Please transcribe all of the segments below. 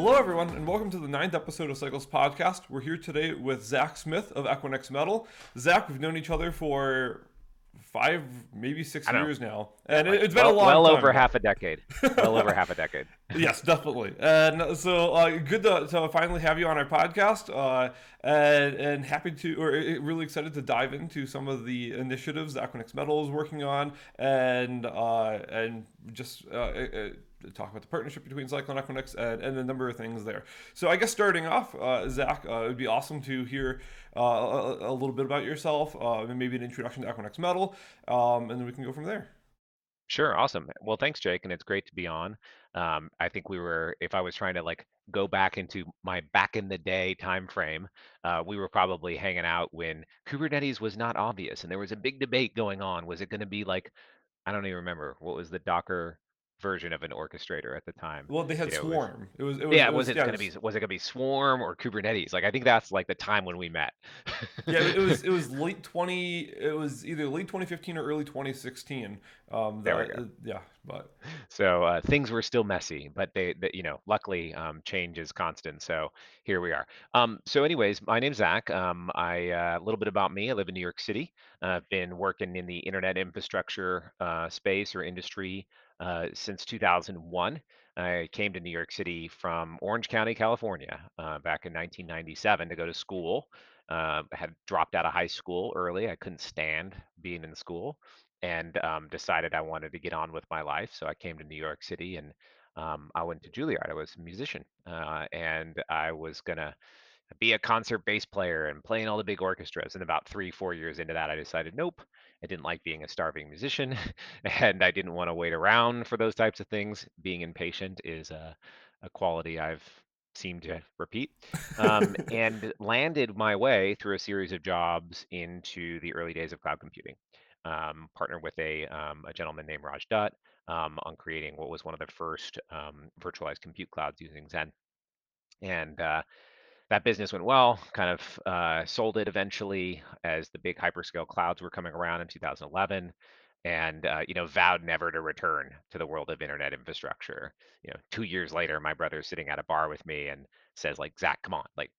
Hello, everyone, and welcome to the ninth episode of Cycles Podcast. We're here today with Zach Smith of Equinix Metal. Zach, we've known each other for five, maybe six I know. years now, and it, has been well, a long well time. over half a decade. Well over half a decade. yes, definitely. And so uh, good to, to finally have you on our podcast, uh, and, and happy to, or uh, really excited to dive into some of the initiatives that Equinix Metal is working on, and uh, and just. Talk about the partnership between Cycle and Equinix and, and a number of things there. So I guess starting off, uh, Zach, uh, it would be awesome to hear uh, a, a little bit about yourself, uh, and maybe an introduction to Equinix Metal, um, and then we can go from there. Sure, awesome. Well, thanks, Jake, and it's great to be on. Um, I think we were, if I was trying to like go back into my back in the day time frame, uh, we were probably hanging out when Kubernetes was not obvious, and there was a big debate going on. Was it going to be like, I don't even remember what was the Docker version of an orchestrator at the time? Well, they had You know, Swarm. It was, it was, yeah, it was, it yeah, going to be was it going to be Swarm or Kubernetes? Like I think that's like the time when we met. yeah, it was it was late twenty. It was either late twenty fifteen or early twenty sixteen. Um, There we go. Yeah, but So uh, things were still messy, but they, they you know, luckily um, change is constant. So here we are. Um, so, anyways, my name's Zach. Um, I uh, little bit about me. I live in New York City. Uh, I've been working in the internet infrastructure uh, space or industry uh, since 2001. I came to New York City from Orange County, California, uh, back in 1997 to go to school. Uh, I had dropped out of high school early. I couldn't stand being in school and um, decided I wanted to get on with my life. So I came to New York City and um, I went to Juilliard. I was a musician uh, and I was going to be a concert bass player and playing all the big orchestras. And about three, four years into that, I decided, nope, I didn't like being a starving musician and I didn't want to wait around for those types of things. Being impatient is a, a quality I've seemed to repeat um, and landed my way through a series of jobs into the early days of cloud computing um, partnered with a, um, a gentleman named Raj Dutt um, on creating what was one of the first um, virtualized compute clouds using Xen. And uh, that business went well, kind of uh, sold it eventually as the big hyperscale clouds were coming around in 2011 and uh, you know vowed never to return to the world of internet infrastructure. You know two years later my brother's sitting at a bar with me and says like zach come on like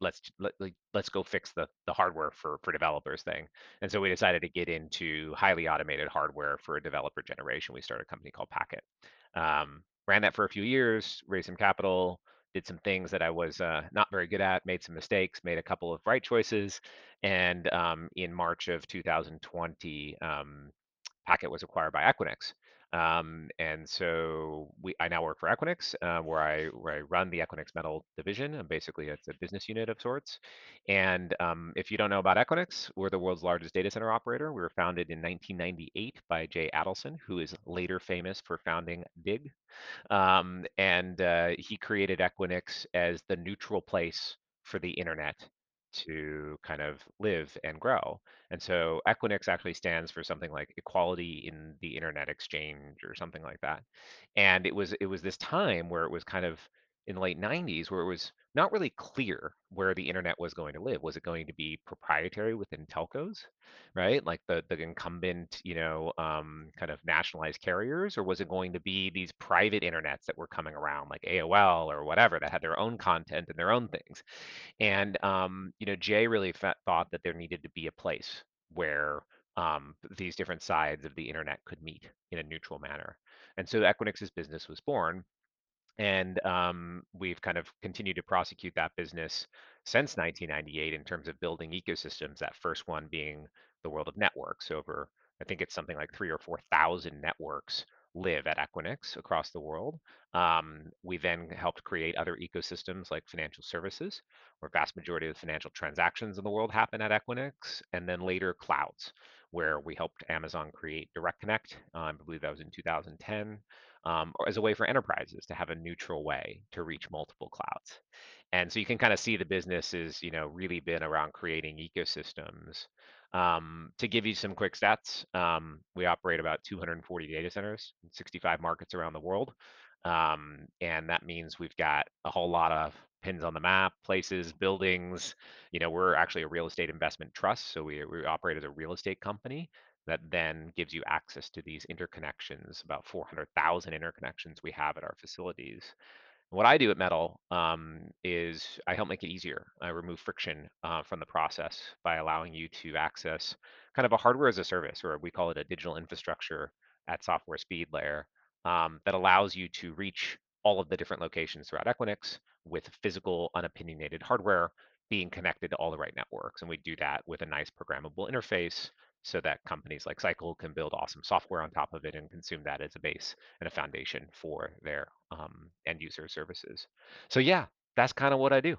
let's let, like, let's go fix the the hardware for for developers thing. And so we decided to get into highly automated hardware for a developer generation. We started a company called packet. Um, ran that for a few years raised some capital did some things that i was uh, not very good at made some mistakes made a couple of right choices and um, in march of 2020 um, packet was acquired by equinix um, and so we, I now work for Equinix, uh, where I where I run the Equinix Metal division. And basically, it's a business unit of sorts. And um, if you don't know about Equinix, we're the world's largest data center operator. We were founded in 1998 by Jay Adelson, who is later famous for founding Digg. Um, and uh, he created Equinix as the neutral place for the internet to kind of live and grow. And so Equinix actually stands for something like equality in the internet exchange or something like that. And it was it was this time where it was kind of in the late 90s where it was not really clear where the internet was going to live. Was it going to be proprietary within telcos, right? Like the the incumbent, you know, um, kind of nationalized carriers, or was it going to be these private internets that were coming around, like AOL or whatever, that had their own content and their own things? And um, you know, Jay really thought that there needed to be a place where um, these different sides of the internet could meet in a neutral manner. And so Equinix's business was born. And um, we've kind of continued to prosecute that business since 1998 in terms of building ecosystems. That first one being the world of networks. Over, I think it's something like three or four thousand networks live at Equinix across the world. Um, we then helped create other ecosystems like financial services, where vast majority of the financial transactions in the world happen at Equinix, and then later clouds, where we helped Amazon create Direct Connect. uh, I believe that was in 2010, um, or as a way for enterprises to have a neutral way to reach multiple clouds. And so you can kind of see the business is, you know, really been around creating ecosystems. Um, to give you some quick stats, um, we operate about 240 data centers in 65 markets around the world. Um, and that means we've got a whole lot of pins on the map, places, buildings. You know, we're actually a real estate investment trust, so we, we operate as a real estate company that then gives you access to these interconnections, about 400,000 interconnections we have at our facilities. What I do at Metal um, is I help make it easier. I remove friction uh, from the process by allowing you to access kind of a hardware as a service, or we call it a digital infrastructure at software speed layer um, that allows you to reach all of the different locations throughout Equinix with physical, unopinionated hardware being connected to all the right networks. And we do that with a nice programmable interface so that companies like Cycle can build awesome software on top of it and consume that as a base and a foundation for their um, end user services. So yeah, that's kind of what I do.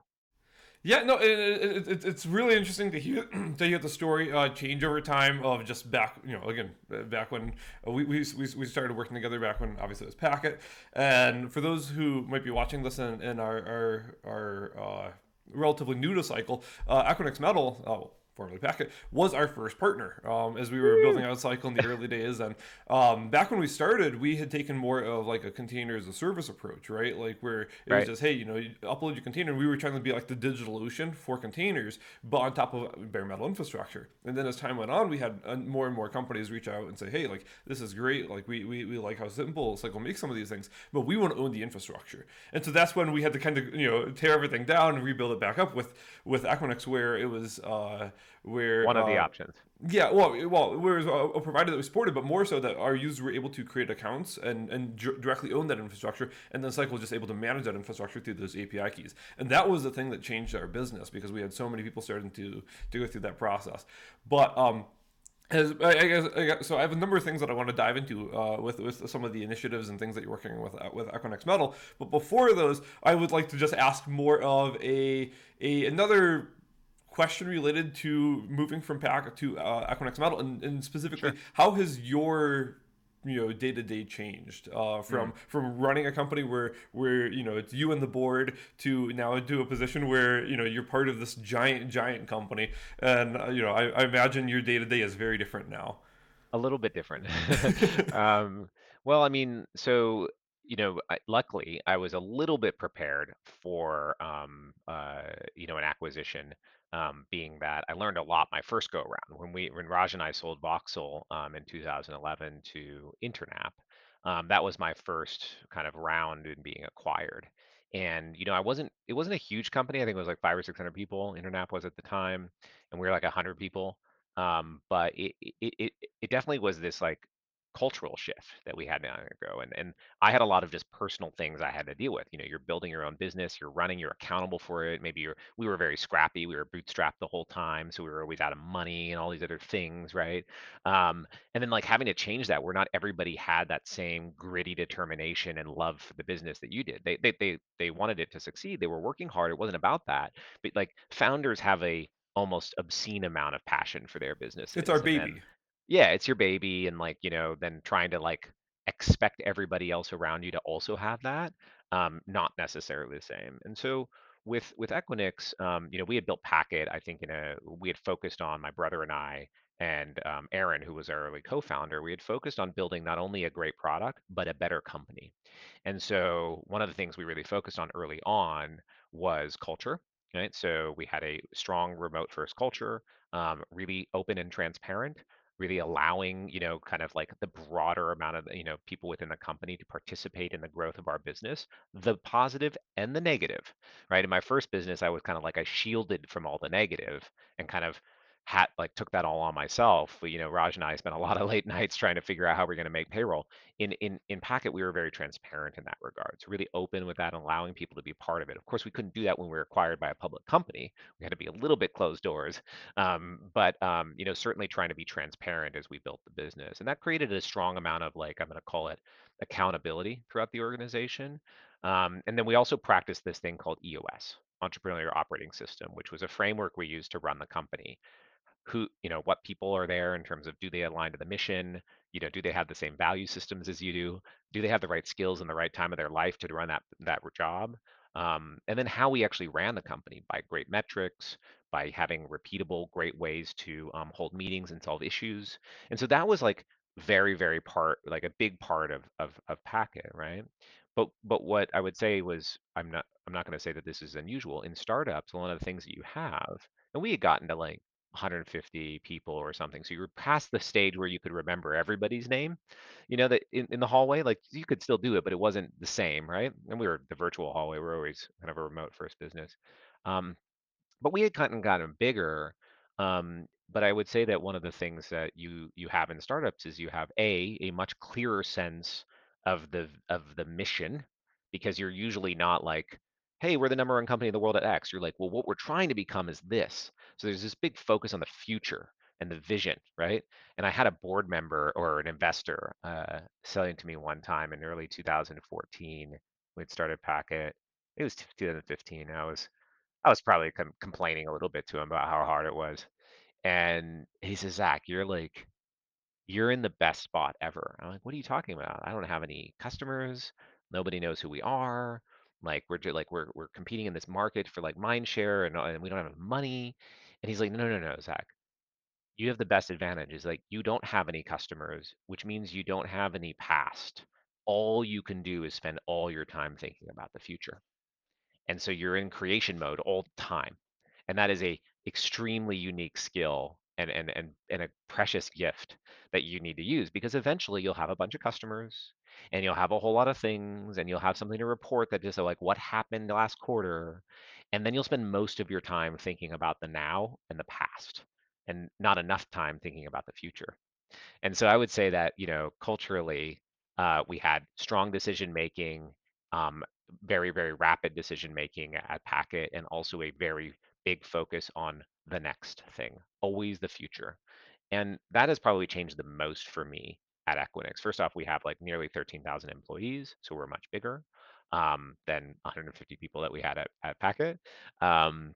Yeah, no, it, it, it, it's really interesting to hear to hear the story uh, change over time of just back, you know, again, uh, back when uh, we, we, we started working together back when obviously it was Packet. And for those who might be watching this and, and are, are, are uh, relatively new to Cycle, uh, Metal, oh, formerly Packet, was our first partner um, as we were building out Cycle in the early days. And um, back when we started, we had taken more of like a container as a service approach, right? Like where it Right. was just, hey, you know, you upload your container. And we were trying to be like the DigitalOcean for containers, but on top of bare metal infrastructure. And then as time went on, we had uh, more and more companies reach out and say, hey, like this is great. Like we, we, we like how simple Cycle makes some of these things, but we want to own the infrastructure. And so that's when we had to kind of, you know, tear everything down and rebuild it back up with, with Equinix where it was, uh, where One of the uh, options. yeah, well, well, whereas a, provider that was supported, but more so that our users were able to create accounts and and dir- directly own that infrastructure, and then Cycle was just able to manage that infrastructure through those API keys, and that was the thing that changed our business because we had so many people starting to to go through that process. But um, as I, I guess, I guess, so I have a number of things that I want to dive into uh, with with some of the initiatives and things that you're working with uh, with Equinix Metal. But before those, I would like to just ask more of a a another question related to moving from Pack to uh, Equinix Metal, and, and specifically, Sure. how has your you know day to day changed uh, Mm. from from running a company where where you know it's you and the board to now into a position where you know you're part of this giant giant company, and uh, you know I, I imagine your day to day is very different now. A little bit different. Um, well, I mean, so, you know, I, luckily I was a little bit prepared for, um, uh, you know, an acquisition, um, being that I learned a lot my first go around when we, when Raj and I sold Voxel, um, in 2011 to Internap. Um, that was my first kind of round in being acquired. And, you know, I wasn't, it wasn't a huge company. I think it was like five or 600 people, Internap was at the time, and we were like 100 people. Um, but it, it, it, it definitely was this like cultural shift that we had to undergo. And and I had a lot of just personal things I had to deal with. You know, you're building your own business, you're running, you're accountable for it. Maybe you're we were very scrappy, we were bootstrapped the whole time, so we were always out of money and all these other things, right? Um, and then like having to change that where not everybody had that same gritty determination and love for the business that you did. They they they they wanted it to succeed. They were working hard. It wasn't about that. But like founders have a almost obscene amount of passion for their business. It's our businesses and then baby. Yeah, it's your baby and like, you know, then trying to like expect everybody else around you to also have that, um, not necessarily the same. And so with with Equinix, um, you know, we had built Packet, I think in a we had focused on my brother and I and um, Aaron, who was our early co-founder, we had focused on building not only a great product, but a better company. And so one of the things we really focused on early on was culture. Right. So we had a strong remote first culture, um, really open and transparent really allowing, you know, kind of like the broader amount of, you know, people within the company to participate in the growth of our business, the positive and the negative, right? In my first business, I was kind of like I shielded from all the negative and kind of had like took that all on myself. You know, Raj and I spent a lot of late nights trying to figure out how we're going to make payroll. In in in Packet, we were very transparent in that regard. So really open with that and allowing people to be part of it. Of course, we couldn't do that when we were acquired by a public company. We had to be a little bit closed doors um, but um, you know, certainly trying to be transparent as we built the business, and that created a strong amount of like I'm going to call it accountability throughout the organization. Um, and then we also practiced this thing called EOS, Entrepreneurial Operating System, which was a framework we used to run the company who you know what people are there in terms of do they align to the mission? You know do they have the same value systems as you do? Do they have the right skills and the right time of their life to run that that job? Um, and then how we actually ran the company by great metrics by having repeatable great ways to um, hold meetings and solve issues. And so that was like very very part like a big part of of, of packet right? But but what i would say was i'm not i'm not going to say that this is unusual. In startups lot of the things that you have and we had gotten to like 150 people or something. So you were past the stage where you could remember everybody's name. You know that in, in the hallway, like you could still do it, but it wasn't the same, right? And we were the virtual hallway. We're always kind of a remote first business. Um, but we had gotten gotten bigger. Um, but I would say that one of the things that you you have in startups is you have a a much clearer sense of the of the mission because you're usually not like, hey, we're the number one company in the world at X. You're like, well, what we're trying to become is this. So there's this big focus on the future and the vision, right? And I had a board member or an investor uh, selling to me one time in early 2014. We'd started Packet. It was 2015. I was I was probably com- complaining a little bit to him about how hard it was. And he says, Zach, you're like, you're in the best spot ever. I'm like, what are you talking about? I don't have any customers. Nobody knows who we are. Like we're like we're we're competing in this market for like mind share and, uh, and we don't have money. And he's like, no, no, no, Zach, you have the best advantage is like you don't have any customers, which means you don't have any past. All you can do is spend all your time thinking about the future. And so you're in creation mode all the time. And that is a extremely unique skill and and and, and a precious gift that you need to use because eventually you'll have a bunch of customers and you'll have a whole lot of things and you'll have something to report that just like what happened last quarter. And then you'll spend most of your time thinking about the now and the past and not enough time thinking about the future. And so I would say that, you know, culturally, uh, we had strong decision making, um, very, very rapid decision making at Packet, and also a very big focus on the next thing, always the future. And that has probably changed the most for me at Equinix. First off, we have like nearly 13,000 employees, so we're much bigger um, than 150 people that we had at, at Packet. Um,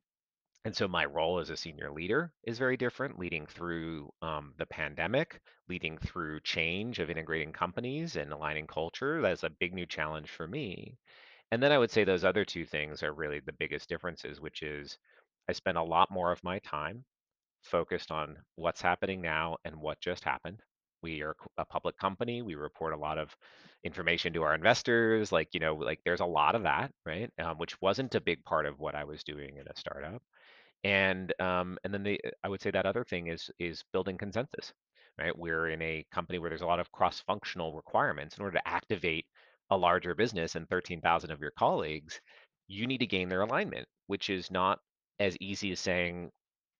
and so my role as a senior leader is very different, leading through um, the pandemic, leading through change of integrating companies and aligning culture. That's a big new challenge for me. And then I would say those other two things are really the biggest differences, which is I spend a lot more of my time focused on what's happening now and what just happened. We are a public company. We report a lot of information to our investors. Like, you know, like there's a lot of that, right? Um, which wasn't a big part of what I was doing in a startup and um, and then the I would say that other thing is is building consensus, right? We're in a company where there's a lot of cross-functional requirements in order to activate a larger business and 13,000 of your colleagues, you need to gain their alignment, which is not as easy as saying,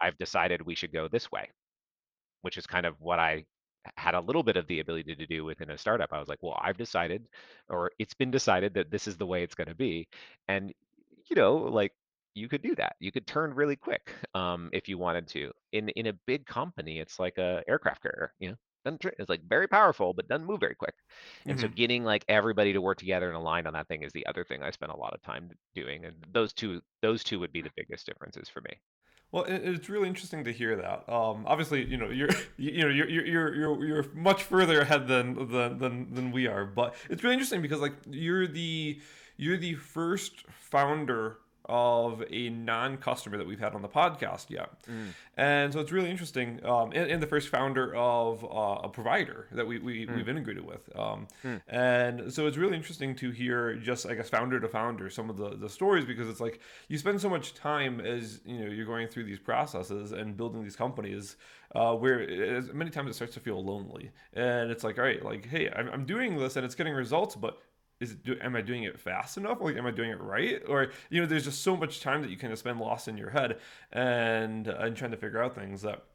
I've decided we should go this way which is kind of what I had a little bit of the ability to do within a startup. I was like, well, I've decided, or it's been decided that this is the way it's going to be. And, you know, like you could do that. You could turn really quick um, if you wanted to. In in a big company, it's like a aircraft carrier, you know. It's like very powerful, but doesn't move very quick. And so hmm getting like everybody to work together and aligned on that thing is the other thing I spent a lot of time doing. And those two, those two would be the biggest differences for me. Well, it's really interesting to hear that. Um, obviously, you know, you're you, know you're you're you're you're much further ahead than than than than we are, but it's really interesting because like you're the you're the first founder of a non-customer that we've had on the podcast yet. Mm, And so it's really interesting. Um, and, and the first founder of uh, a provider that we, we, mm, we've integrated with. Um, mm. and so it's really interesting to hear just, I guess, founder to founder, some of the, the stories because it's like you spend so much time as, you know, you're going through these processes and building these companies uh, where it, many times it starts to feel lonely. And it's like, all right, like, hey, I'm, I'm doing this and it's getting results, but is it do, am I doing it fast enough? Like, am I doing it right? Or you know, there's just so much time that you kind of spend lost in your head and and trying to figure out things that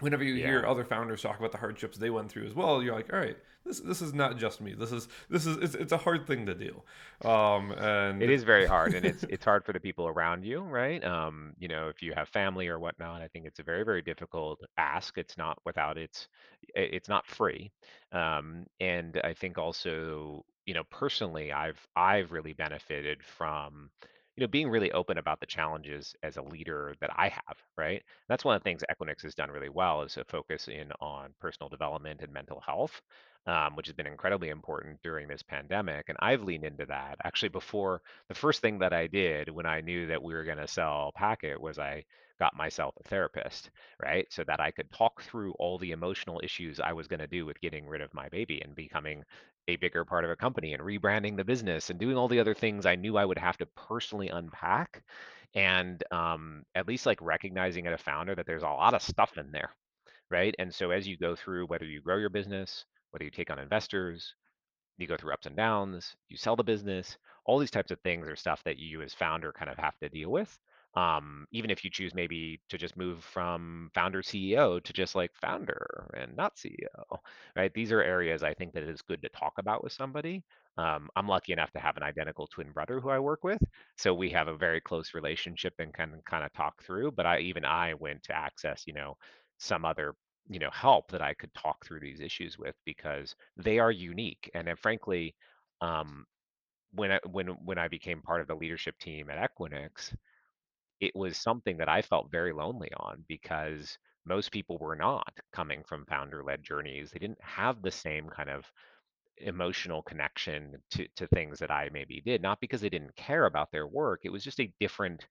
whenever you Yeah. hear other founders talk about the hardships they went through as well, you're like, all right, this this is not just me. This is this is it's, it's a hard thing to do. Um, and it is very hard, and it's it's hard for the people around you, right? Um, you know, if you have family or whatnot, I think it's a very, very difficult ask. It's not without it's it's not free. Um, and I think also, you know, personally, I've I've really benefited from, you know, being really open about the challenges as a leader that I have, right? That's one of the things Equinix has done really well is to focus in on personal development and mental health um, which has been incredibly important during this pandemic. And I've leaned into that. Actually, before the first thing that I did when I knew that we were going to sell Packet was I got myself a therapist, right? So that I could talk through all the emotional issues I was going to do with getting rid of my baby and becoming a bigger part of a company and rebranding the business and doing all the other things I knew I would have to personally unpack. and um, at least like recognizing at a founder that there's a lot of stuff in there, right? And so as you go through, whether you grow your business, whether you take on investors, you go through ups and downs, you sell the business, all these types of things are stuff that you as founder kind of have to deal with. Um, even if you choose maybe to just move from founder CEO to just like founder and not CEO, right? These are areas I think that it is good to talk about with somebody. Um, I'm lucky enough to have an identical twin brother who I work with, so we have a very close relationship and can kind of talk through. But I even I went to access, you know, some other you know help that I could talk through these issues with because they are unique. And then frankly, um, when I when when I became part of the leadership team at Equinix, it was something that I felt very lonely on because most people were not coming from founder-led journeys. They didn't have the same kind of emotional connection to to things that I maybe did, not because they didn't care about their work. It was just a different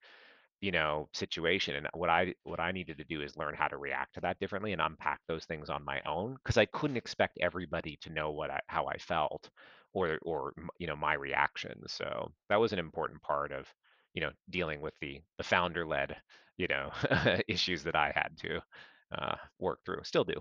you know, situation. And what I what I needed to do is learn how to react to that differently and unpack those things on my own because I couldn't expect everybody to know what I how I felt or or you know my reactions. So that was an important part of you know dealing with the the founder led you know issues that I had to uh, work through. Still do.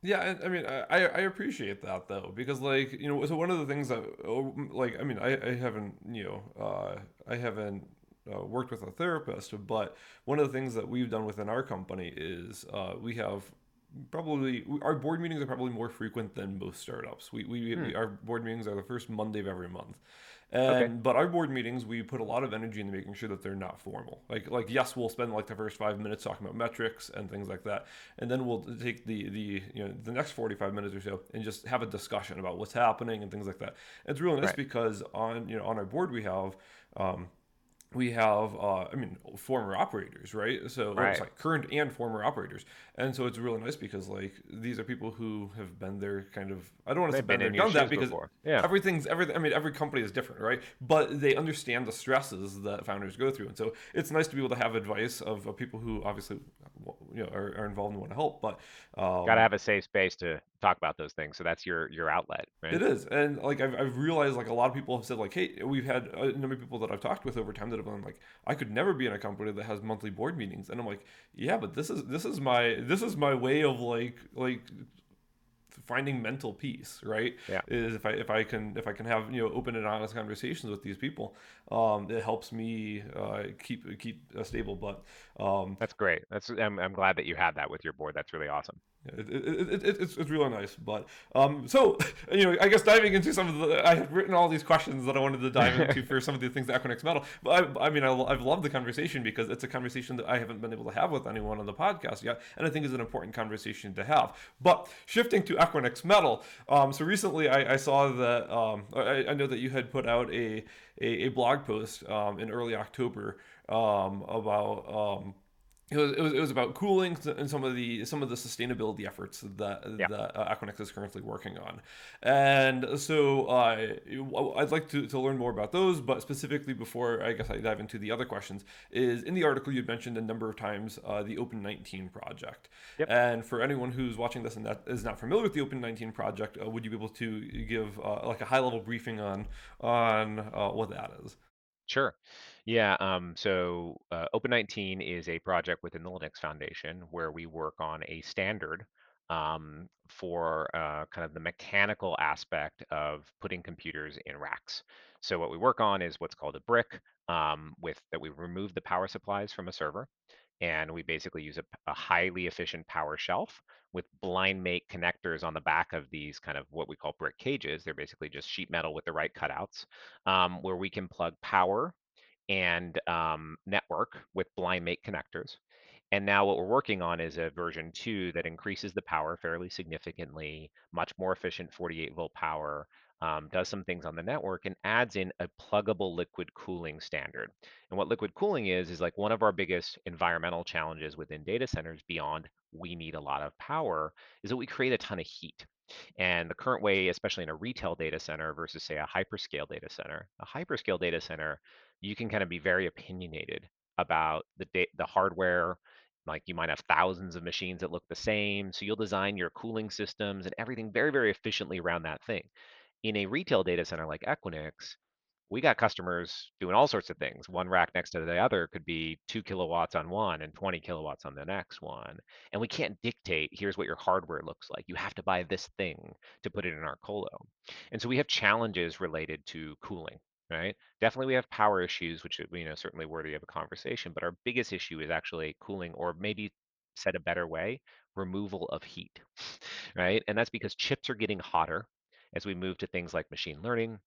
Yeah, and I mean, I I appreciate that though because like you know, so one of the things that oh, like I mean, I I haven't you know uh, I haven't uh, worked with a therapist, but one of the things that we've done within our company is uh, we have probably our board meetings are probably more frequent than most startups. We, we, Hmm. we our board meetings are the first Monday of every month. Okay. But our board meetings, we put a lot of energy into making sure that they're not formal. Like like yes, we'll spend like the first five minutes talking about metrics and things like that, and then we'll take the the you know the next forty five minutes or so and just have a discussion about what's happening and things like that. It's really nice Right. because on you know on our board we have. Um, we have uh, i mean former operators right so Right. sorry current and former operators and so it's really nice because like these are people who have been there kind of i don't want to say been been there done that because before. Yeah. everything's everything i mean every company is different right but they understand the stresses that founders go through and so it's nice to be able to have advice of, of people who obviously you know are, are involved and want to help but Got to um have a safe space to talk about those things. So that's your your outlet, right? It is, and like I've, I've realized, like a lot of people have said, like, hey, we've had a number of people that I've talked with over time that been like, I could never be in a company that has monthly board meetings, and I'm like, yeah, but this is this is my this is my way of like like finding mental peace, right? Yeah. Is if I if I can if I can have you know open and honest conversations with these people, um, it helps me uh, keep keep uh, stable. But um, That's great. That's I'm I'm glad that you had that with your board. That's really awesome. It, it, it, it, it's, it's really nice, but um, so you know, I guess diving into some of the, I had written all these questions that I wanted to dive into for some of the things that Equinix Metal. But I, I mean, I, I've loved the conversation because it's a conversation that I haven't been able to have with anyone on the podcast yet, and I think is an important conversation to have. But shifting to Equinix Metal, um, so recently I, I saw that um, I, I know that you had put out a a, a blog post um, in early October um, about um, it was, it was, it was about cooling and some of the some of the sustainability efforts that Yeah. that uh, Equinix is currently working on, and so uh, I'd like to, to learn more about those. But specifically, before I guess I dive into the other questions, is in the article you mentioned a number of times uh, the Open 19 project, Yep. and for anyone who's watching this and that is not familiar with the Open 19 project, uh, would you be able to give uh, like a high level briefing on on uh, what that is? Sure. Yeah. Um, so uh, Open19 is a project within the Linux Foundation where we work on a standard um, for uh, kind of the mechanical aspect of putting computers in racks. So what we work on is what's called a brick, um, with that we remove the power supplies from a server, and we basically use a highly efficient power shelf with blind mate connectors on the back of these kind of what we call brick cages. They're basically just sheet metal with the right cutouts um, where we can plug power and um, network with blind mate connectors. And now what we're working on is a version two that increases the power fairly significantly, much more efficient 48 volt power, um, does some things on the network, and adds in a pluggable liquid cooling standard. And what liquid cooling is, is like one of our biggest environmental challenges within data centers beyond we need a lot of power, is that we create a ton of heat. And the current way, especially in a retail data center versus, say, a hyperscale data center, a hyperscale data center, you can kind of be very opinionated about the da- the hardware. Like you might have thousands of machines that look the same, so you'll design your cooling systems and everything very, very efficiently around that thing. In a retail data center like Equinix, we got customers doing all sorts of things. One rack next to the other could be two kilowatts on one and 20 kilowatts on the next one. And we can't dictate, here's what your hardware looks like. You have to buy this thing to put it in our colo. And so we have challenges related to cooling, right? Definitely we have power issues, which uh, you know certainly worthy of a conversation, but our biggest issue is actually cooling, or maybe said a better way, removal of heat, right? And that's because chips are getting hotter as we move to things like machine learning,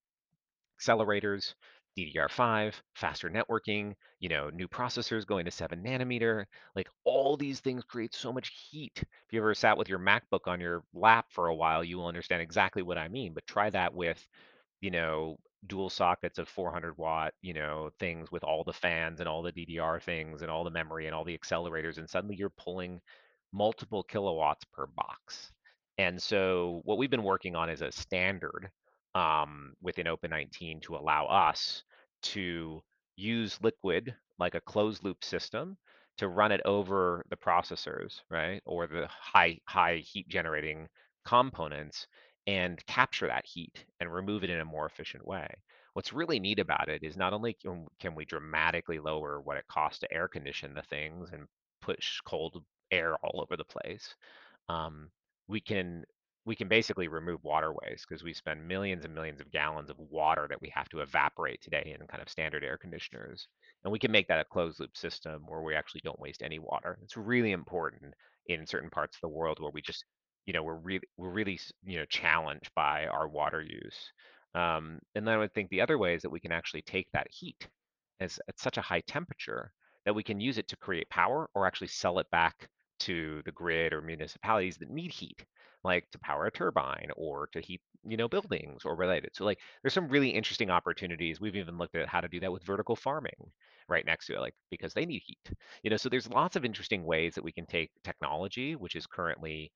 accelerators, DDR5, faster networking, you know, new processors going to 7 nanometer. Like all these things create so much heat. If you ever sat with your MacBook on your lap for a while, you will understand exactly what I mean. But try that with you know, dual sockets of 400 watt, you know, things with all the fans and all the DDR things and all the memory and all the accelerators, and suddenly you're pulling multiple kilowatts per box. And so what we've been working on is a standard um, within Open19 to allow us to use Liquid like a closed loop system to run it over the processors, right? Or the high high heat generating components and capture that heat and remove it in a more efficient way. What's really neat about it is not only can, we dramatically lower what it costs to air condition the things and push cold air all over the place, um, we can we can basically remove waterways because we spend millions and millions of gallons of water that we have to evaporate today in kind of standard air conditioners. And we can make that a closed loop system where we actually don't waste any water. It's really important in certain parts of the world where we just you know we're really we're really you know challenged by our water use um, and then i would think the other way is that we can actually take that heat as at such a high temperature that we can use it to create power or actually sell it back to the grid or municipalities that need heat like to power a turbine or to heat you know buildings or related. So like there's some really interesting opportunities. We've even looked at how to do that with vertical farming right next to it like because they need heat you know? So there's lots of interesting ways that we can take technology which is currently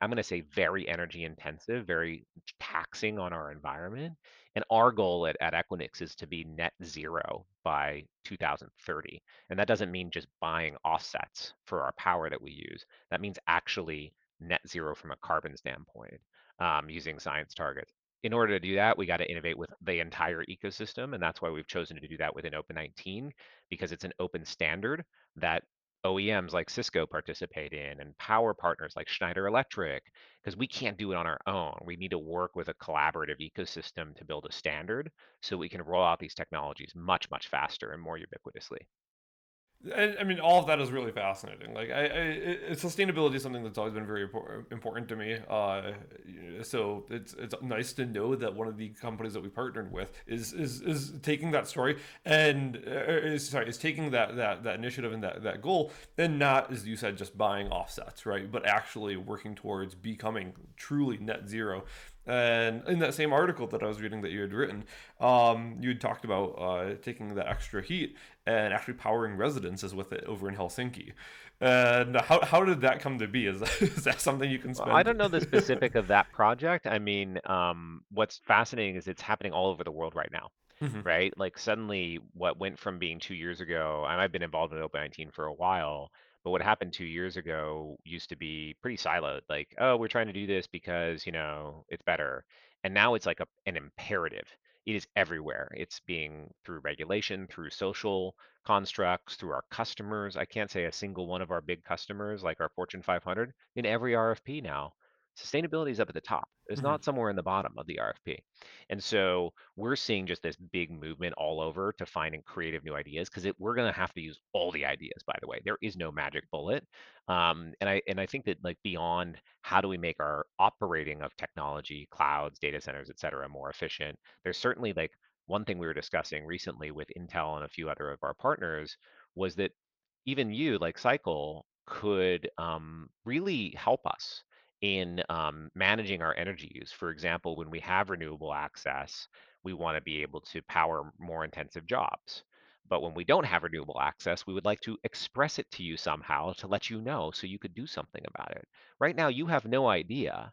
I'm going to say very energy intensive, very taxing on our environment. And our goal at, at Equinix is to be net zero by 2030. And that doesn't mean just buying offsets for our power that we use. That means actually net zero from a carbon standpoint um, using science targets. In order to do that, we got to innovate with the entire ecosystem. And that's why we've chosen to do that within Open 19 because it's an open standard that OEMs like Cisco participate in and power partners like Schneider Electric, because we can't do it on our own. We need to work with a collaborative ecosystem to build a standard so we can roll out these technologies much, much faster and more ubiquitously. And, I mean, all of that is really fascinating. Like, I, I sustainability is something that's always been very important to me. Uh, so it's it's nice to know that one of the companies that we partnered with is is, is taking that story and uh, is sorry is taking that that that initiative and that that goal and not, as you said, just buying offsets, right? But actually working towards becoming truly net zero. And in that same article that I was reading that you had written, um, you had talked about uh, taking that extra heat and actually powering residences with it over in Helsinki. And how, how did that come to be? Is that, is that something you can spend? I don't know the specific of that project. I mean, um, what's fascinating is it's happening all over the world right now. Mhm. right? Like suddenly, what went from being two years ago, and I've been involved in Open 19 for a while, but what happened two years ago used to be pretty siloed. Like, oh, we're trying to do this because you know it's better, and now it's like a, an imperative. It is everywhere. It's being through regulation, through social constructs, through our customers. I can't say a single one of our big customers, like our Fortune 500, in every RFP now. Sustainability is up at the top. It's Mhm. not somewhere in the bottom of the RFP. And so we're seeing just this big movement all over to finding creative new ideas because we're going to have to use all the ideas. By the way, there is no magic bullet, um, and I and I think that like beyond how do we make our operating of technology, clouds, data centers, et cetera, more efficient, there's certainly like one thing we were discussing recently with Intel and a few other of our partners was that even you like Cycle could um, really help us in um, managing our energy use. For example, when we have renewable access, we want to be able to power more intensive jobs. But when we don't have renewable access, we would like to express it to you somehow to let you know so you could do something about it. Right now, you have no idea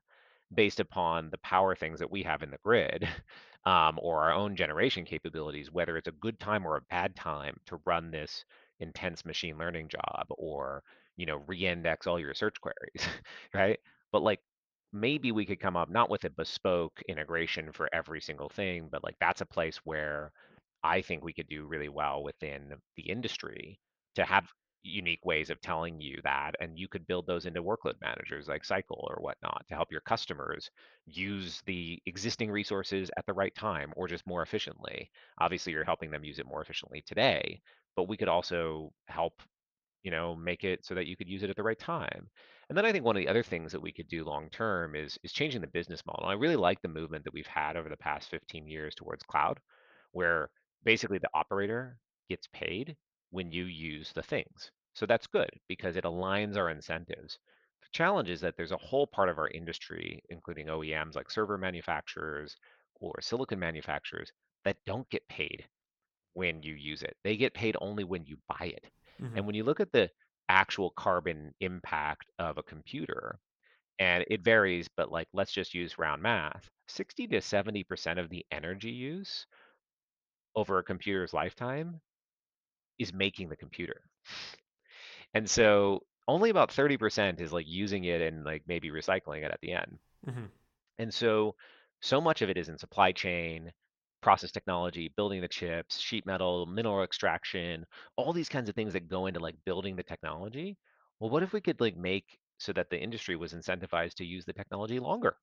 based upon the power things that we have in the grid um, or our own generation capabilities, whether it's a good time or a bad time to run this intense machine learning job or you know re-index all your search queries right but like maybe we could come up not with a bespoke integration for every single thing, but like that's a place where I think we could do really well within the industry to have unique ways of telling you that. And you could build those into workload managers like Cycle or whatnot to help your customers use the existing resources at the right time or just more efficiently. Obviously, you're helping them use it more efficiently today, but we could also help you know, make it so that you could use it at the right time. And then I think one of the other things that we could do long term is is changing the business model. I really like the movement that we've had over the past 15 years towards cloud, where basically the operator gets paid when you use the things. So that's good because it aligns our incentives. The challenge is that there's a whole part of our industry, including OEMs like server manufacturers or silicon manufacturers, that don't get paid when you use it. They get paid only when you buy it. Hmm And when you look at the actual carbon impact of a computer, and it varies, but like let's just use round math, 60 to 70% of the energy use over a computer's lifetime is making the computer. And so only about 30% is like using it and like maybe recycling it at the end. hmm And so, so much of it is in supply chain, process technology, building the chips, sheet metal, mineral extraction, all these kinds of things that go into like building the technology. Well, what if we could like make so that the industry was incentivized to use the technology longer?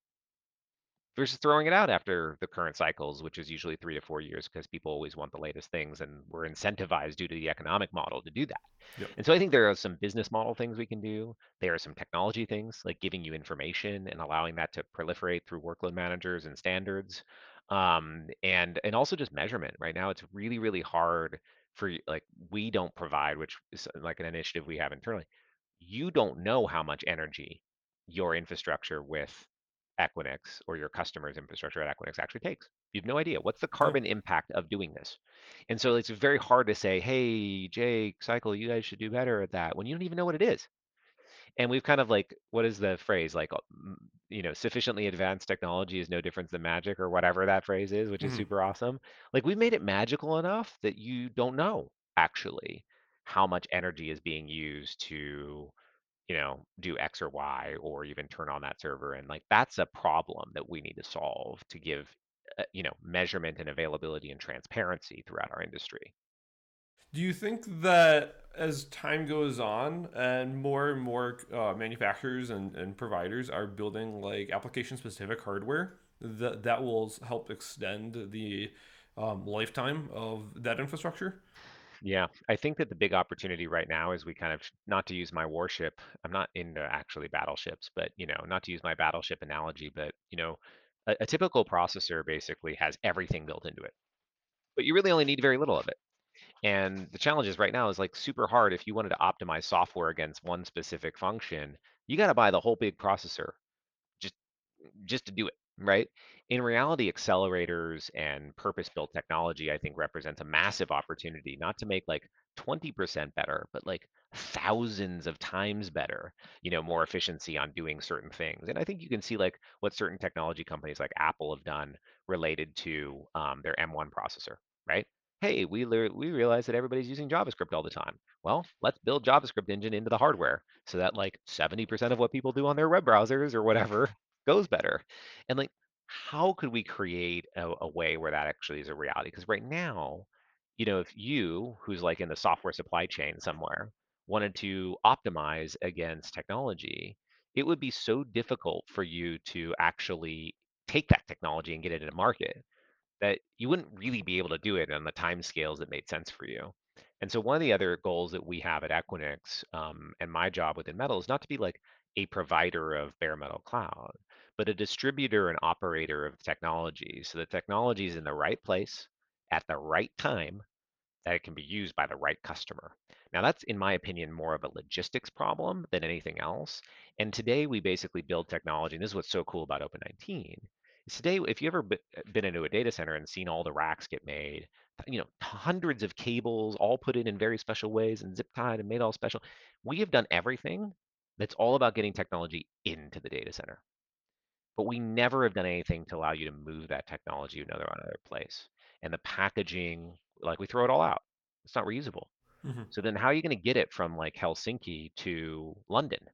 versus throwing it out after the current cycles, which is usually three to four years because people always want the latest things and we're incentivized due to the economic model to do that. Yep. And so I think there are some business model things we can do. There are some technology things like giving you information and allowing that to proliferate through workload managers and standards. Um, and and also just measurement. Right now, it's really really hard for like we don't provide, which is like an initiative we have internally. You don't know how much energy your infrastructure with Equinix or your customer's infrastructure at Equinix actually takes. You have no idea. What's the Yeah. carbon impact of doing this? And so it's very hard to say, hey, Jake, Cycle, you guys should do better at that when you don't even know what it is. And we've kind of like, what is the phrase? Like, mm, you know, sufficiently advanced technology is no different than magic or whatever that phrase is, which is hmm super awesome. Like, we've made it magical enough that you don't know actually how much energy is being used to you know, do X or Y or even turn on that server. And like that's a problem that we need to solve to give, uh, you know, measurement and availability and transparency throughout our industry. Do you think that as time goes on and more and more uh, manufacturers and, and providers are building like application specific hardware that that will help extend the um, lifetime of that infrastructure? Yeah, I think that the big opportunity right now is we kind of, not to use my warship, I'm not into actually battleships, but, you know, not to use my battleship analogy, but, you know, a, a typical processor basically has everything built into it, but you really only need very little of it. And the challenge is right now is like super hard if you wanted to optimize software against one specific function, you got to buy the whole big processor just just to do it, right? In reality, accelerators and purpose-built technology, I think, represents a massive opportunity, not to make like 20% better, but like thousands of times better, you know, more efficiency on doing certain things. And I think you can see like what certain technology companies like Apple have done related to um, their M1 processor, right? Hey, we lear- we realize that everybody's using JavaScript all the time. Well, let's build JavaScript engine into the hardware so that like 70% of what people do on their web browsers or whatever goes better. And like, how could we create a, a way where that actually is a reality? Because right now, you know, if you, who's like in the software supply chain somewhere, wanted to optimize against technology, it would be so difficult for you to actually take that technology and get it into market that you wouldn't really be able to do it on the time scales that made sense for you. And so one of the other goals that we have at Equinix, um, and my job within Metal is not to be like a provider of bare metal cloud, but a distributor and operator of technology. So the technology is in the right place at the right time that it can be used by the right customer. Now, that's, in my opinion, more of a logistics problem than anything else. And today we basically build technology, and this is what's so cool about Open 19. Is today, if you've ever be- been into a data center and seen all the racks get made, you know, hundreds of cables all put in in very special ways and zip tied and made all special. We have done everything that's all about getting technology into the data center but we never have done anything to allow you to move that technology to another another place. And the packaging, like we throw it all out. It's not reusable. hmm So then how are you going to get it from like Helsinki to London?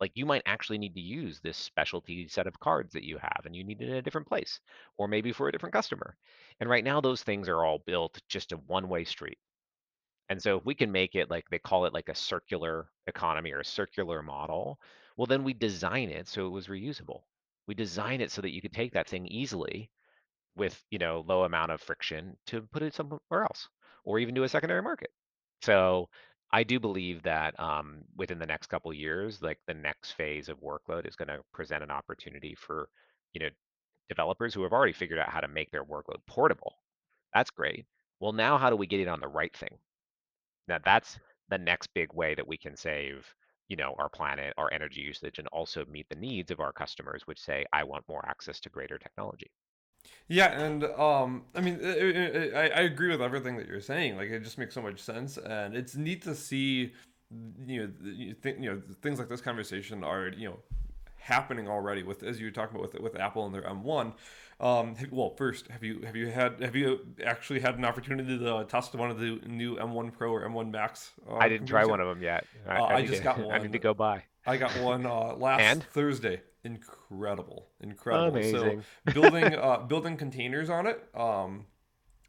Like you might actually need to use this specialty set of cards that you have and you need it in a different place or maybe for a different customer. And right now those things are all built just a one-way street. And so if we can make it like they call it like a circular economy or a circular model, well then we design it so it was reusable. We design it so that you could take that thing easily with, you know, low amount of friction to put it somewhere else or even do a secondary market. So I do believe that um, within the next couple years, like the next phase of workload is going to present an opportunity for, you know, developers who have already figured out how to make their workload portable. That's great. Well, now how do we get it on the right thing? Now that's the next big way that we can save, you know, our planet, our energy usage, and also meet the needs of our customers, which say, I want more access to greater technology. Yeah, and um, I mean, I, I, I agree with everything that you're saying. Like, it just makes so much sense, and it's neat to see, you know, you think, you know, things like this conversation are, you know, happening already with as you were talking about with with Apple and their M1. Um, well, first, have you have you had have you actually had an opportunity to test one of the new M1 Pro or M1 Max? Uh, I didn't try one of them yet. I, uh, I, I just to, got one. I need to go buy. I got one uh, last and? Thursday. Incredible, incredible. Amazing. So building uh, building containers on it. Um,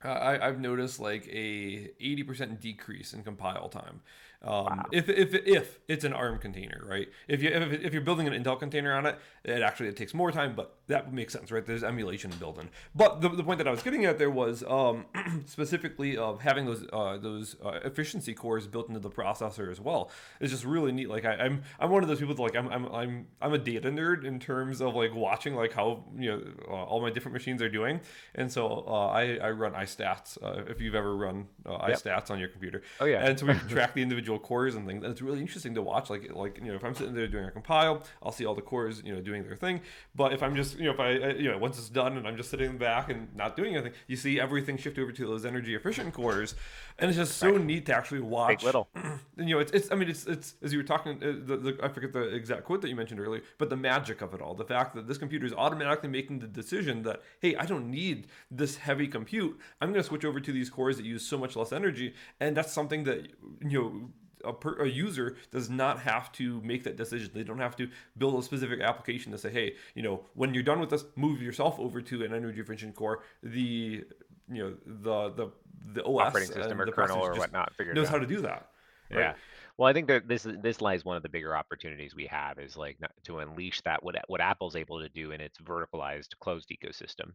I, I've noticed like a 80% decrease in compile time. Um, wow. if, if, if it's an ARM container, right? If you if, if you're building an Intel container on it, it actually it takes more time, but that makes sense, right? There's emulation built in. But the, the point that I was getting at there was um, specifically of having those uh, those uh, efficiency cores built into the processor as well. It's just really neat. Like I, am I'm, I'm one of those people that like I'm I'm I'm I'm a data nerd in terms of like watching like how you know uh, all my different machines are doing, and so uh, I I run iStats. Uh, if you've ever run uh, yep. iStats on your computer, oh yeah, and so we can track the individual individual cores and things. And it's really interesting to watch. Like like you know, if I'm sitting there doing a compile, I'll see all the cores you know doing their thing. But if I'm just you know if I you know once it's done and I'm just sitting back and not doing anything, you see everything shift over to those energy efficient cores, and it's just so right. neat to actually watch. Big little. you know, it's, it's I mean it's it's as you were talking, uh, the, the, I forget the exact quote that you mentioned earlier, but the magic of it all, the fact that this computer is automatically making the decision that hey, I don't need this heavy compute. I'm going to switch over to these cores that use so much less energy, and that's something that you know a, per, a, user does not have to make that decision. They don't have to build a specific application to say, hey, you know, when you're done with this, move yourself over to an energy efficient core. The you know the the the OS operating system or kernel or whatnot knows out. how to do that. Right? Yeah. Well, I think that this this lies one of the bigger opportunities we have is like to unleash that what what Apple's able to do in its verticalized closed ecosystem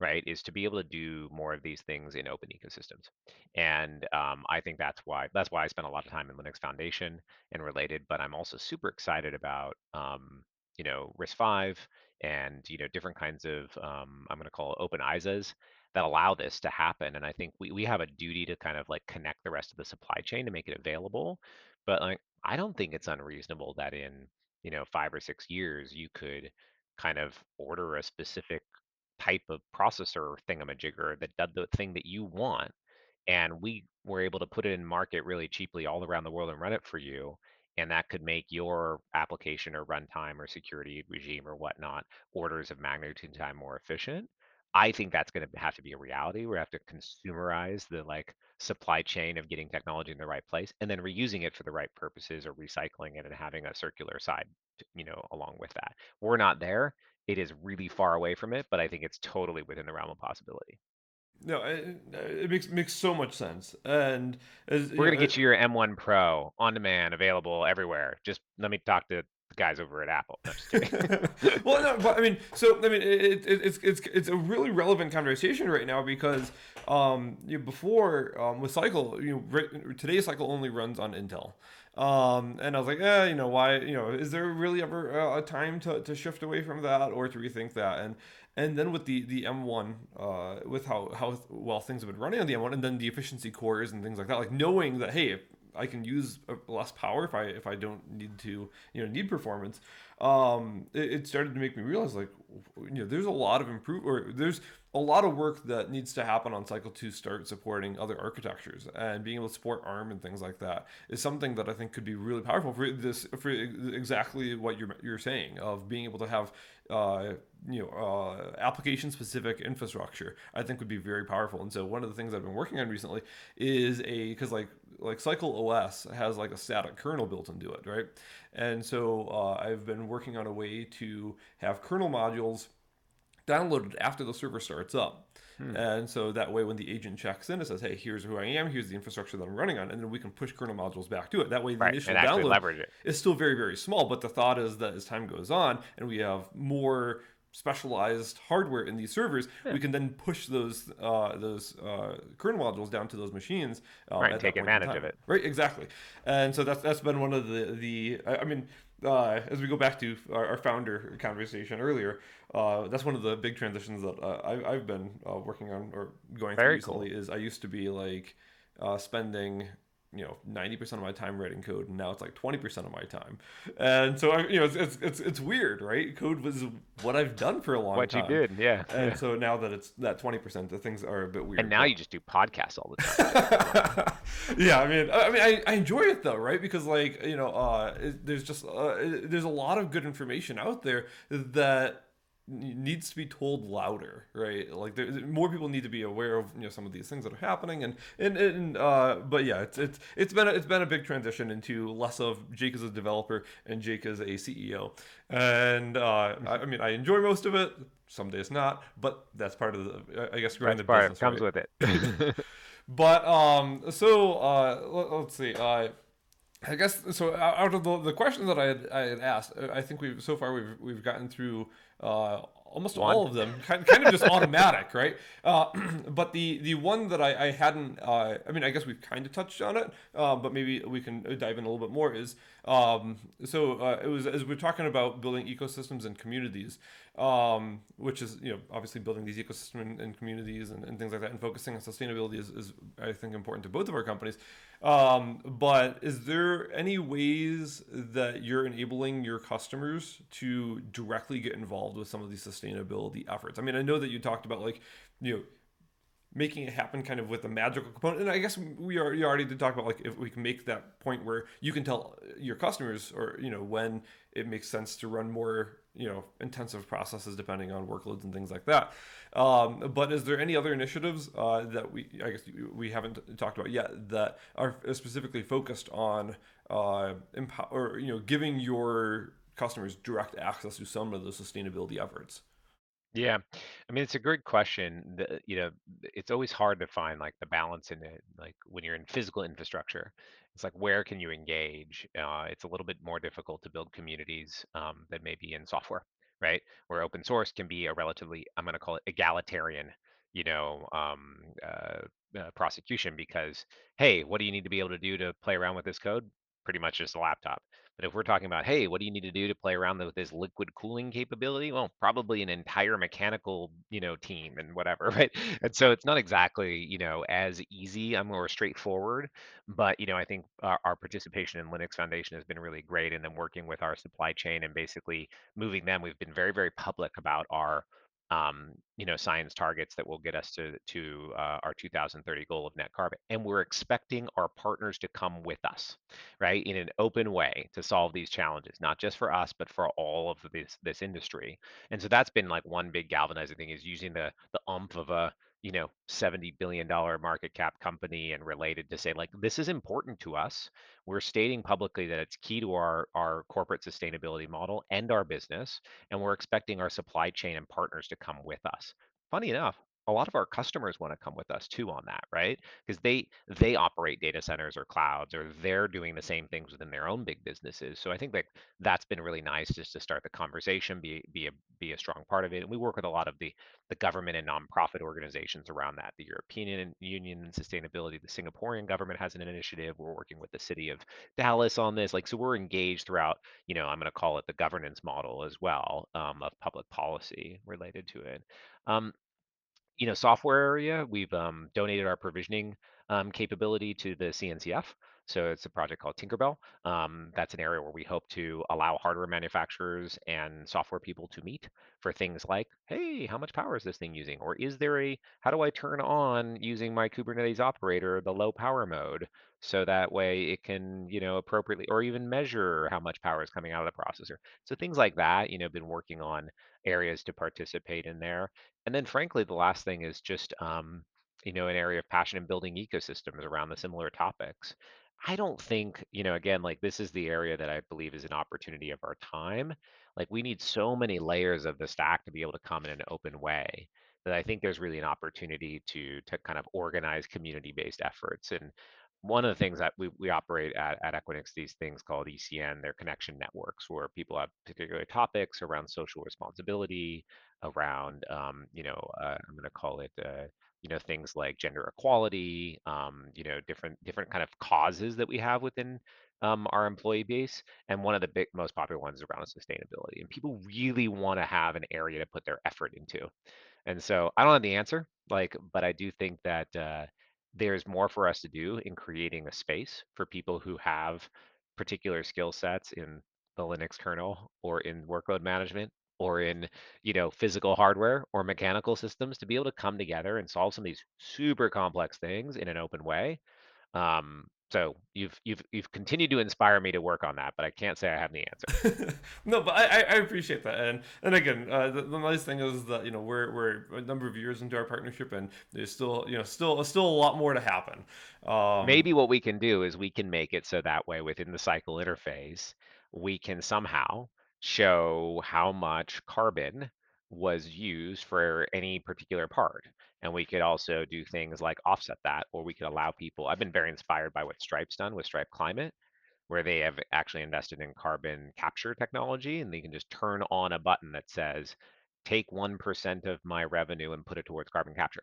right, is to be able to do more of these things in open ecosystems. And um, I think that's why that's why I spent a lot of time in Linux Foundation and related. But I'm also super excited about um, you know RISC-V and you know different kinds of um, I'm going to call open ISAs that allow this to happen. And I think we we have a duty to kind of like connect the rest of the supply chain to make it available. But like I don't think it's unreasonable that in you know five or six years you could kind of order a specific type of processor thingamajigger that does the thing that you want and we were able to put it in market really cheaply all around the world and run it for you and that could make your application or runtime or security regime or whatnot orders of magnitude time more efficient. I think that's going to have to be a reality. We have to consumerize the like supply chain of getting technology in the right place and then reusing it for the right purposes or recycling it and having a circular side you know along with that. We're not there it is really far away from it, but I think it's totally within the realm of possibility. No, it, it makes makes so much sense, and as, we're gonna know, get you your M1 Pro on demand, available everywhere. Just let me talk to the guys over at Apple. Well, no, but I mean, so I mean, it, it, it's it's it's a really relevant conversation right now because um, you know, before um, with Cycle, you know, today's Cycle only runs on Intel. Um, and I was like, eh, you know, why, you know, is there really ever a, a time to, to shift away from that or to rethink that? And and then with the the M1, uh, with how how well things have been running on the M1, and then the efficiency cores and things like that, like knowing that hey, I can use less power if I if I don't need to you know need performance. Um, it, it started to make me realize like you know there's a lot of improve or there's a lot of work that needs to happen on Cycle to start supporting other architectures and being able to support ARM and things like that is something that I think could be really powerful for this for exactly what you're you're saying of being able to have uh, you know uh, application specific infrastructure i think would be very powerful. And so one of the things i've been working on recently is a because like like cycle os has like a static kernel built into it right? And so uh, i've been working on a way to have kernel modules downloaded after the server starts up Hmm. And so that way, when the agent checks in, it says, "Hey, here's who I am. Here's the infrastructure that I'm running on," and then we can push kernel modules back to it. That way, the right, initial download is still very, very small. But the thought is that as time goes on, and we have more specialized hardware in these servers, yeah. we can then push those uh, those uh, kernel modules down to those machines. Uh, right, take advantage of it. Right, exactly. And so that's that's been one of the the I mean uh, as we go back to our, our founder conversation earlier, uh, that's one of the big transitions that uh, I, have been uh, working on or going Very through recently. Cool. Is I used to be like uh, spending you know 90% of my time writing code and now it's like 20% of my time. And so I, you know it's, it's, it's it's weird right? Code was what i've done for a long what time. what you did yeah. And yeah. so now that it's that 20% the things are a bit weird and now but... you just do podcasts all the time. Yeah i mean i mean I, I enjoy it though right? Because like you know uh there's just uh, there's a lot of good information out there that needs to be told louder, right? Like there, more people need to be aware of you know some of these things that are happening, and and, and uh, but yeah, it's it's it's been a, it's been a big transition into less of Jake as a developer and Jake as a CEO, and uh, I, I, mean I enjoy most of it. Some days not, but that's part of the I guess growing that's the business comes right? with it. but um, so uh, let, us see. Uh, I guess so. Out of the, the questions that I had, I had asked, I think we've so far we've we've gotten through uh, almost one. all of them, kind, kind of just automatic, right? Uh, but the the one that I, I hadn't, uh, I mean, I guess we've kind of touched on it, uh, but maybe we can dive in a little bit more. Is um, so uh, it was as we're talking about building ecosystems and communities, um, which is you know obviously building these ecosystems and, and communities and, and, things like that, and focusing on sustainability is, is I think important to both of our companies. Um, but is there any ways that you're enabling your customers to directly get involved with some of these sustainability efforts? I mean, I know that you talked about like, you know, making it happen kind of with a magical component. And I guess we already, already did talk about like if we can make that point where you can tell your customers or, you know, when it makes sense to run more you know intensive processes depending on workloads and things like that. Um, but is there any other initiatives uh, that we I guess we haven't talked about yet that are specifically focused on uh, empower or you know giving your customers direct access to some of those sustainability efforts? Yeah, I mean it's a great question. The, you know, it's always hard to find like the balance in it. Like when you're in physical infrastructure, it's like where can you engage? Uh, it's a little bit more difficult to build communities um, than maybe in software, right? Where open source can be a relatively, I'm going to call it egalitarian, you know, um, uh, uh, prosecution because hey, what do you need to be able to do to play around with this code? Pretty much just a laptop. But if we're talking about, hey, what do you need to do to play around with this liquid cooling capability? Well, probably an entire mechanical, you know, team and whatever, right? And so it's not exactly, you know, as easy. I'm more straightforward, but you know, I think our, our participation in Linux Foundation has been really great, and then working with our supply chain and basically moving them. We've been very, very public about our um, you know, science targets that will get us to to uh, our 2030 goal of net carbon. And we're expecting our partners to come with us, right, in an open way to solve these challenges, not just for us, but for all of this this industry. And so that's been like one big galvanizing thing is using the the umph of a you know 70 billion dollar market cap company and related to say like this is important to us. We're stating publicly that it's key to our our corporate sustainability model and our business and we're expecting our supply chain and partners to come with us. Funny enough a lot of our customers want to come with us too on that right? Because they they operate data centers or clouds or they're doing the same things within their own big businesses. So i think that that's been really nice just to start the conversation be be a be a strong part of it. And we work with a lot of the the government and nonprofit organizations around that the european union and sustainability the singaporean government has an initiative. We're working with the city of dallas on this. Like so we're engaged throughout you know i'm going to call it the governance model as well um, of public policy related to it. Um, you know, software area, we've um, donated our provisioning um, capability to the CNCF. So it's a project called Tinkerbell. Um, that's an area where we hope to allow hardware manufacturers and software people to meet for things like, hey, how much power is this thing using? Or is there a, how do I turn on using my Kubernetes operator, the low power mode? So that way it can, you know, appropriately, or even measure how much power is coming out of the processor. So things like that, you know, been working on areas to participate in there. And then frankly, the last thing is just, um, you know, an area of passion in building ecosystems around the similar topics. I don't think, you know, again, like this is the area that I believe is an opportunity of our time. Like we need so many layers of the stack to be able to come in an open way that I think there's really an opportunity to to kind of organize community-based efforts. And one of the things that we, we operate at, at Equinix, these things called ECN, they're connection networks where people have particular topics around social responsibility, around, um, you know, uh, I'm going to call it, uh, you know, things like gender equality, um, you know, different different kind of causes that we have within um, our employee base. And one of the big, most popular ones is around sustainability. And people really want to have an area to put their effort into. And so I don't have the answer, like, but I do think that uh, there's more for us to do in creating a space for people who have particular skill sets in the Linux kernel or in workload management or in you know physical hardware or mechanical systems to be able to come together and solve some of these super complex things in an open way. Um, so you've you've you've continued to inspire me to work on that, but I can't say I have the answer. no, but I, I appreciate that, and and again, uh, the, the, nice thing is that you know we're we're a number of years into our partnership, and there's still you know still still a lot more to happen. Um, Maybe what we can do is we can make it so that way within the cycle interface, we can somehow show how much carbon was used for any particular part. And we could also do things like offset that, or we could allow people. I've been very inspired by what Stripe's done with Stripe Climate, where they have actually invested in carbon capture technology and they can just turn on a button that says, take 1% of my revenue and put it towards carbon capture.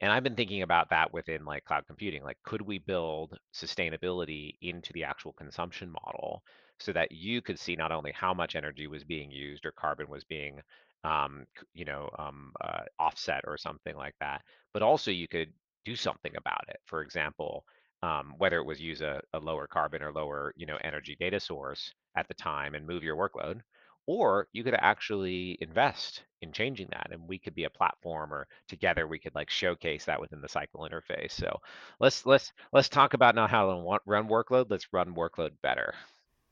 And I've been thinking about that within like cloud computing. Like, could we build sustainability into the actual consumption model so that you could see not only how much energy was being used or carbon was being, um, you know, um, uh, offset or something like that, but also you could do something about it. For example, um, whether it was use a, a lower carbon or lower, you know, energy data source at the time and move your workload, or you could actually invest in changing that and we could be a platform or together we could like showcase that within the cycle interface so let's let's let's talk about not how to run workload let's run workload better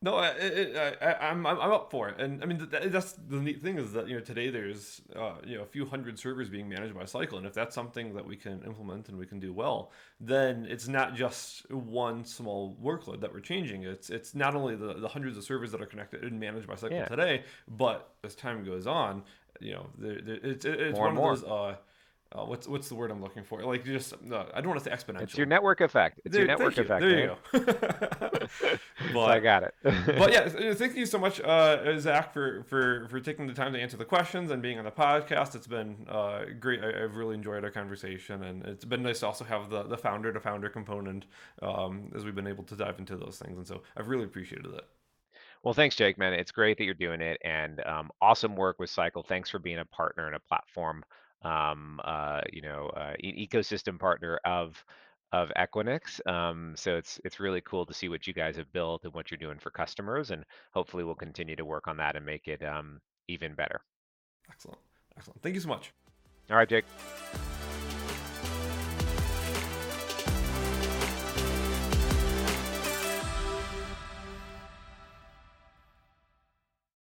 no, I, I, am I'm, I'm up for it, and I mean that's the neat thing is that you know today there's uh, you know a few hundred servers being managed by Cycle, and if that's something that we can implement and we can do well, then it's not just one small workload that we're changing. It's it's not only the, the hundreds of servers that are connected and managed by Cycle yeah. today, but as time goes on, you know, there, there, it's it's more one of those. Uh, uh, what's what's the word I'm looking for? Like just uh, I don't want to say exponential. It's your network effect. It's there, your network effect. There you go. but, I got it. but yeah, thank you so much, uh, Zach, for, for for taking the time to answer the questions and being on the podcast. It's been uh, great. I, have really enjoyed our conversation, and it's been nice to also have the the founder to founder component um, as we've been able to dive into those things. And so I've really appreciated it. Well, thanks, Jake, man. It's great that you're doing it, and um, awesome work with Cycle. Thanks for being a partner and a platform um, uh, you know, uh, e- ecosystem partner of of Equinix. Um, so it's it's really cool to see what you guys have built and what you're doing for customers, and hopefully we'll continue to work on that and make it um, even better. Excellent, excellent. Thank you so much. All right, Jake.